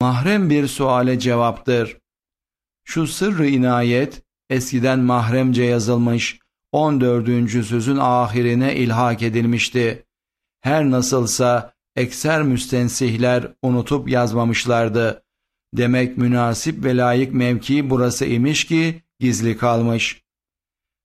mahrem bir suale cevaptır. Şu sırrı inayet eskiden mahremce yazılmış 14. sözün ahirine ilhak edilmişti. Her nasılsa ekser müstensihler unutup yazmamışlardı. Demek münasip ve layık mevki burası imiş ki gizli kalmış.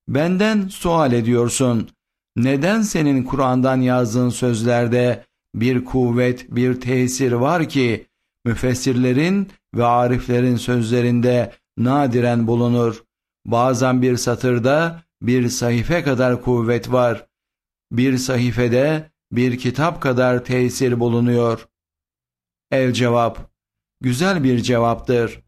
Benden sual ediyorsun. Neden senin Kur'an'dan yazdığın sözlerde bir kuvvet, bir tesir var ki müfessirlerin ve ariflerin sözlerinde nadiren bulunur. Bazen bir satırda bir sahife kadar kuvvet var. Bir sahifede bir kitap kadar tesir bulunuyor. El cevap, güzel bir cevaptır.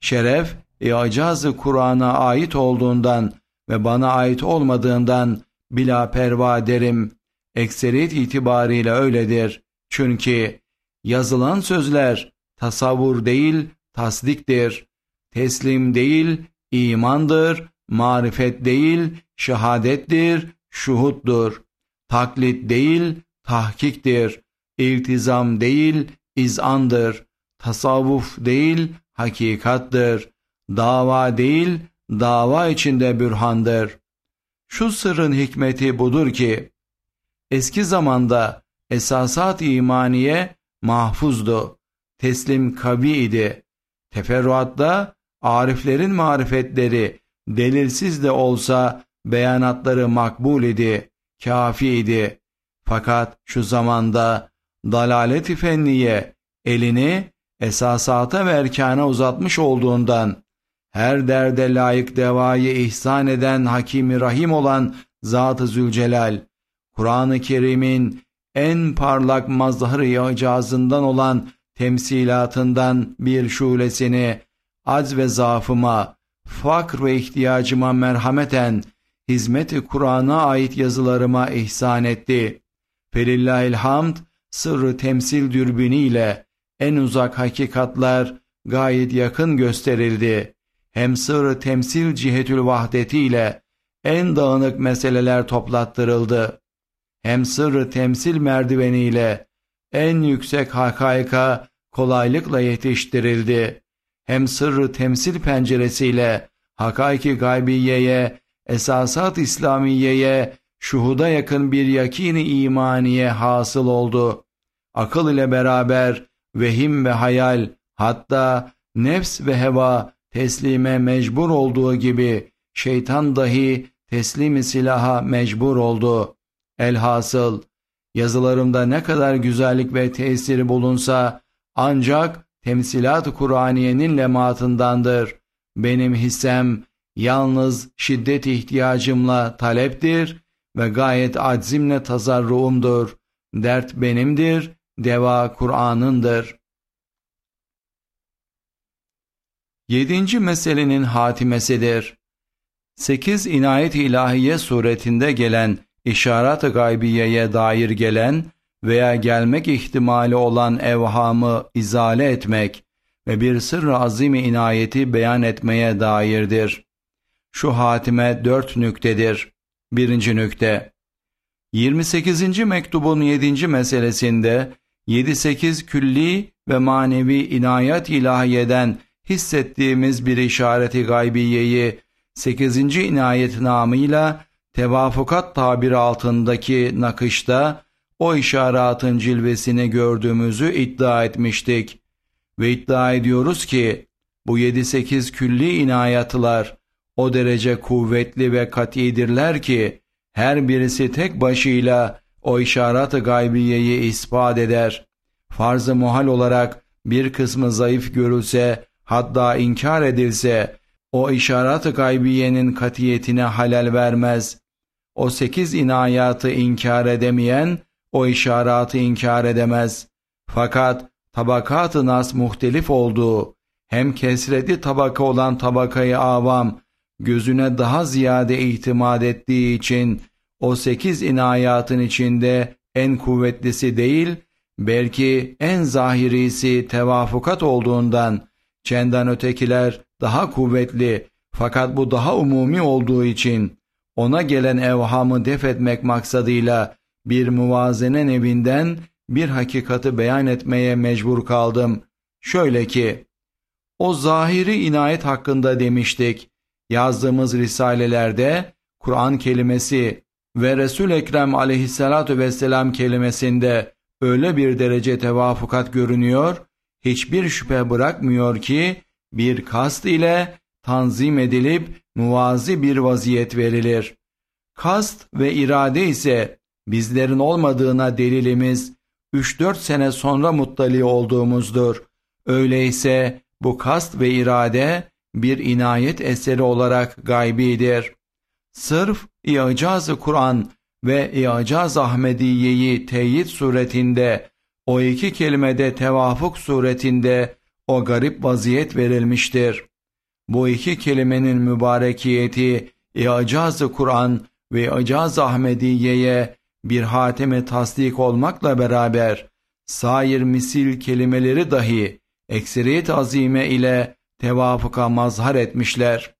Şeref, icazı Kur'an'a ait olduğundan ve bana ait olmadığından bila perva derim. Ekseriyet itibariyle öyledir. Çünkü yazılan sözler tasavvur değil tasdiktir. Teslim değil imandır. Marifet değil şehadettir, şuhuttur. Taklit değil tahkiktir. İltizam değil izandır. Tasavvuf değil hakikattır. Dava değil dava içinde bürhandır. Şu sırrın hikmeti budur ki, eski zamanda esasat imaniye mahfuzdu, teslim kabi idi. Teferruatta ariflerin marifetleri delilsiz de olsa beyanatları makbul idi, kafi idi. Fakat şu zamanda dalalet-i fenniye elini esasata ve erkana uzatmış olduğundan her derde layık devayı ihsan eden Hakimi Rahim olan Zat-ı Zülcelal, Kur'an-ı Kerim'in en parlak mazhar-ı olan temsilatından bir şulesini az ve zaafıma, fakr ve ihtiyacıma merhameten, hizmet-i Kur'an'a ait yazılarıma ihsan etti. Felillahil hamd, sırrı temsil dürbünüyle en uzak hakikatler gayet yakın gösterildi hem sır temsil cihetül vahdetiyle en dağınık meseleler toplattırıldı. Hem sır temsil merdiveniyle en yüksek hakaika kolaylıkla yetiştirildi. Hem sırrı temsil penceresiyle hakaiki gaybiyeye, esasat İslamiye'ye, şuhuda yakın bir yakini imaniye hasıl oldu. Akıl ile beraber vehim ve hayal, hatta nefs ve heva teslime mecbur olduğu gibi şeytan dahi teslimi silaha mecbur oldu. Elhasıl yazılarımda ne kadar güzellik ve tesiri bulunsa ancak temsilat-ı Kur'aniyenin lematındandır. Benim hissem yalnız şiddet ihtiyacımla taleptir ve gayet aczimle tazarruumdur. Dert benimdir, deva Kur'an'ındır. Yedinci meselenin hatimesidir. Sekiz inayet ilahiye suretinde gelen işaret-i gaybiyeye dair gelen veya gelmek ihtimali olan evhamı izale etmek ve bir sırrı azim inayeti beyan etmeye dairdir. Şu hatime dört nüktedir. Birinci nükte 28. mektubun 7. meselesinde 7-8 külli ve manevi inayet ilahiyeden hissettiğimiz bir işareti gaybiyeyi 8. inayet namıyla tevafukat tabiri altındaki nakışta o işaretın cilvesini gördüğümüzü iddia etmiştik. Ve iddia ediyoruz ki bu 7-8 külli inayatlar o derece kuvvetli ve katidirler ki her birisi tek başıyla o işaret-i gaybiyeyi ispat eder. Farz-ı muhal olarak bir kısmı zayıf görülse hatta inkar edilse o işaret-i gaybiyenin katiyetine halel vermez. O sekiz inayatı inkar edemeyen o işaratı inkar edemez. Fakat tabakat-ı nas muhtelif olduğu hem kesreti tabaka olan tabakayı avam gözüne daha ziyade itimat ettiği için o sekiz inayatın içinde en kuvvetlisi değil, belki en zahirisi tevafukat olduğundan Çenden ötekiler daha kuvvetli fakat bu daha umumi olduğu için ona gelen evhamı def etmek maksadıyla bir muvazene nevinden bir hakikati beyan etmeye mecbur kaldım. Şöyle ki, o zahiri inayet hakkında demiştik, yazdığımız risalelerde Kur'an kelimesi ve Resul Ekrem aleyhissalatu vesselam kelimesinde öyle bir derece tevafukat görünüyor, hiçbir şüphe bırakmıyor ki bir kast ile tanzim edilip muvazi bir vaziyet verilir. Kast ve irade ise bizlerin olmadığına delilimiz 3-4 sene sonra muttali olduğumuzdur. Öyleyse bu kast ve irade bir inayet eseri olarak gaybidir. Sırf İcaz-ı Kur'an ve İcaz Ahmediye'yi teyit suretinde o iki kelimede tevafuk suretinde o garip vaziyet verilmiştir. Bu iki kelimenin mübarekiyeti İcaz-ı Kur'an ve İcaz Ahmediye'ye bir hateme tasdik olmakla beraber sair misil kelimeleri dahi ekseriyet azime ile tevafuka mazhar etmişler.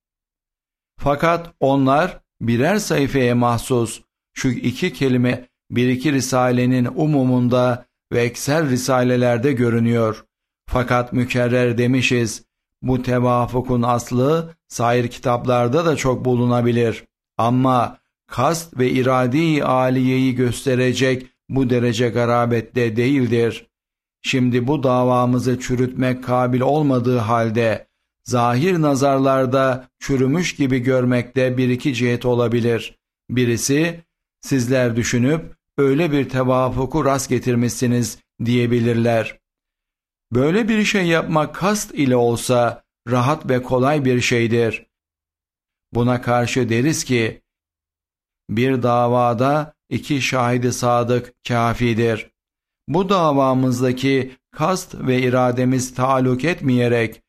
Fakat onlar birer sayfaya mahsus şu iki kelime bir iki risalenin umumunda ve ekser risalelerde görünüyor. Fakat mükerrer demişiz, bu tevafukun aslı sair kitaplarda da çok bulunabilir. Ama kast ve iradi aliyeyi gösterecek bu derece garabette değildir. Şimdi bu davamızı çürütmek kabil olmadığı halde zahir nazarlarda çürümüş gibi görmekte bir iki cihet olabilir. Birisi sizler düşünüp öyle bir tevafuku rast getirmişsiniz diyebilirler. Böyle bir şey yapmak kast ile olsa rahat ve kolay bir şeydir. Buna karşı deriz ki, bir davada iki şahidi sadık kafidir. Bu davamızdaki kast ve irademiz taalluk etmeyerek,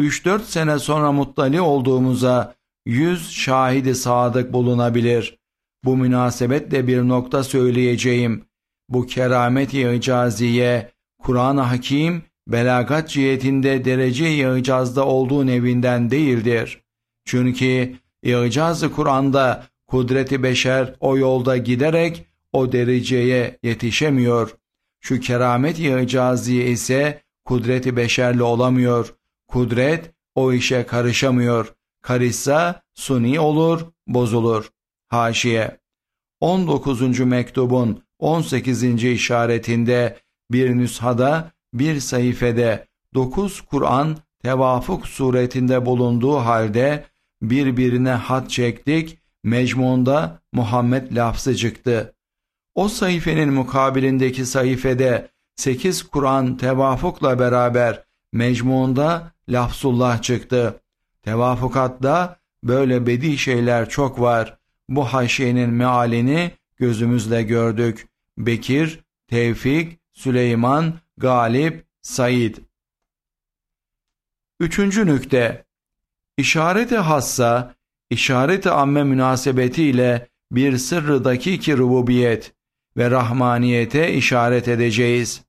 3-4 sene sonra muttali olduğumuza yüz şahidi sadık bulunabilir. Bu münasebetle bir nokta söyleyeceğim. Bu keramet-i icaziye, Kur'an-ı Hakim, belagat cihetinde derece-i olduğu nevinden değildir. Çünkü icaz-ı Kur'an'da kudreti beşer o yolda giderek o dereceye yetişemiyor. Şu keramet-i icaziye ise kudreti beşerli olamıyor. Kudret o işe karışamıyor. Karışsa suni olur, bozulur. Haşiye 19. mektubun 18. işaretinde bir nüshada bir sayfede 9 Kur'an tevafuk suretinde bulunduğu halde birbirine hat çektik, mecmunda Muhammed lafzı çıktı. O sayfenin mukabilindeki sayfede 8 Kur'an tevafukla beraber mecmunda lafzullah çıktı. Tevafukatta böyle bedi şeyler çok var. Bu haşiyenin mealini gözümüzle gördük. Bekir, Tevfik, Süleyman, Galip, Said. Üçüncü nükte, işareti hassa, işareti amme münasebetiyle bir sırrı dakiki rububiyet ve rahmaniyete işaret edeceğiz.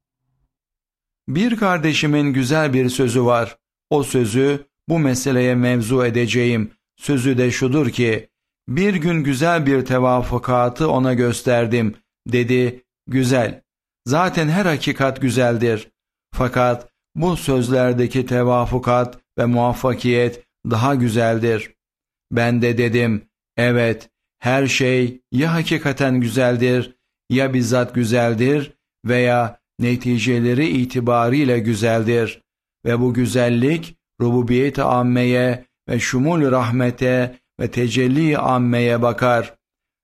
Bir kardeşimin güzel bir sözü var. O sözü bu meseleye mevzu edeceğim. Sözü de şudur ki, bir gün güzel bir tevafukatı ona gösterdim. Dedi, güzel. Zaten her hakikat güzeldir. Fakat bu sözlerdeki tevafukat ve muvaffakiyet daha güzeldir. Ben de dedim, evet, her şey ya hakikaten güzeldir, ya bizzat güzeldir veya neticeleri itibariyle güzeldir. Ve bu güzellik rububiyet-i ammeye ve şumul rahmete ve tecelli ammeye bakar.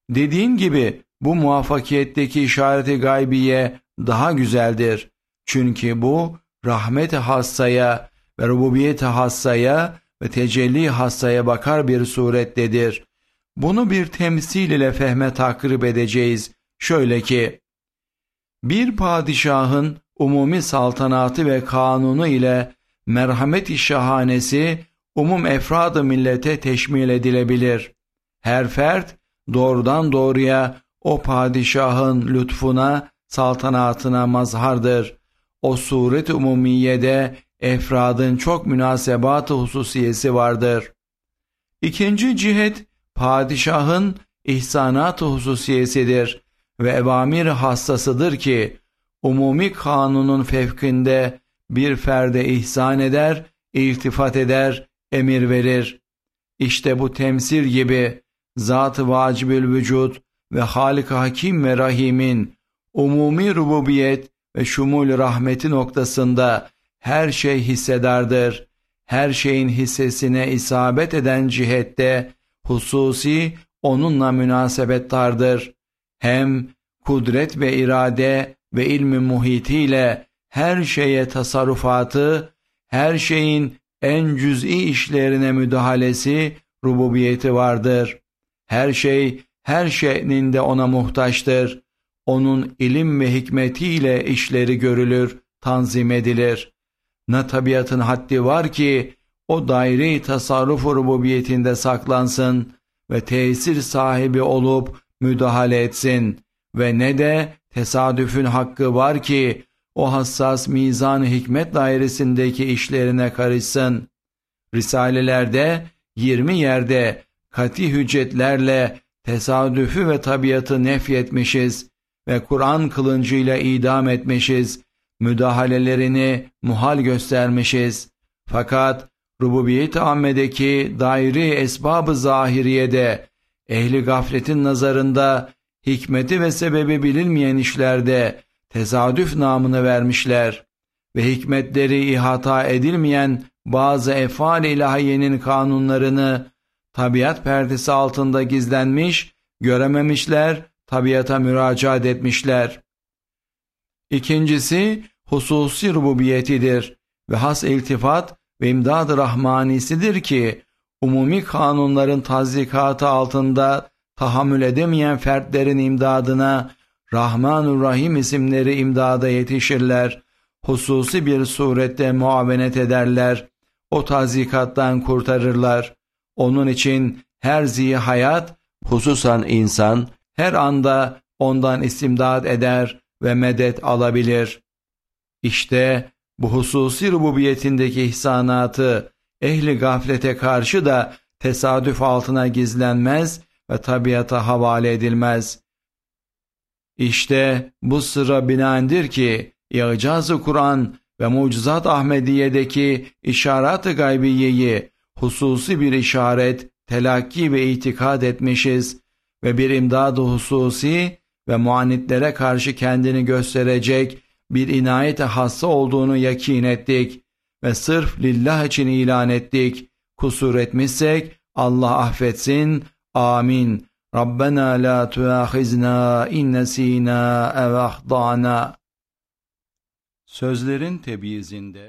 Dediğim gibi bu muvaffakiyetteki işareti gaybiye daha güzeldir. Çünkü bu rahmet-i hassaya ve rububiyet-i hassaya ve tecelli hassaya bakar bir surettedir. Bunu bir temsil ile fehme takrib edeceğiz. Şöyle ki, bir padişahın umumi saltanatı ve kanunu ile merhamet-i şahanesi umum efradı millete teşmil edilebilir. Her fert doğrudan doğruya o padişahın lütfuna, saltanatına mazhardır. O suret umumiyede efradın çok münasebat hususiyesi vardır. İkinci cihet padişahın ihsanat hususiyesidir ve evamir hassasıdır ki umumi kanunun fevkinde bir ferde ihsan eder, iltifat eder, emir verir. İşte bu temsil gibi Zat-ı Vacibül Vücud ve Halik Hakim ve Rahim'in umumi rububiyet ve şumul rahmeti noktasında her şey hissedardır. Her şeyin hissesine isabet eden cihette hususi onunla münasebettardır. Hem kudret ve irade ve ilmi muhitiyle her şeye tasarrufatı, her şeyin en cüz'i işlerine müdahalesi, rububiyeti vardır. Her şey, her şeyinde ona muhtaçtır. Onun ilim ve hikmetiyle işleri görülür, tanzim edilir. Ne tabiatın haddi var ki, o daire-i tasarruf rububiyetinde saklansın ve tesir sahibi olup müdahale etsin ve ne de tesadüfün hakkı var ki o hassas mizan hikmet dairesindeki işlerine karışsın. Risalelerde 20 yerde kati hüccetlerle tesadüfü ve tabiatı nefyetmişiz ve Kur'an kılıncıyla idam etmişiz, müdahalelerini muhal göstermişiz. Fakat rububiyet ammedeki dairi esbabı zahiriyede ehli gafletin nazarında hikmeti ve sebebi bilinmeyen işlerde tesadüf namını vermişler ve hikmetleri ihata edilmeyen bazı efal ilahiyenin kanunlarını tabiat perdesi altında gizlenmiş, görememişler, tabiata müracaat etmişler. İkincisi, hususi rububiyetidir ve has iltifat ve imdad-ı rahmanisidir ki, umumi kanunların tazikatı altında tahammül edemeyen fertlerin imdadına Rahmanur Rahim isimleri imdada yetişirler, hususi bir surette muavenet ederler, o tazikattan kurtarırlar. Onun için her ziyi hayat, hususan insan, her anda ondan istimdad eder ve medet alabilir. İşte bu hususi rububiyetindeki ihsanatı ehli gaflete karşı da tesadüf altına gizlenmez ve tabiata havale edilmez. İşte bu sıra binaendir ki İcaz-ı Kur'an ve Mucizat Ahmediye'deki işaret-ı gaybiyeyi hususi bir işaret, telakki ve itikad etmişiz ve bir imdad-ı hususi ve muanitlere karşı kendini gösterecek bir inayet-i hassa olduğunu yakin ettik ve sırf lillah için ilan ettik. Kusur etmişsek Allah affetsin. Amin. Rabbena la tuahizna in nesina ev ahdana. Sözlerin tebyizinde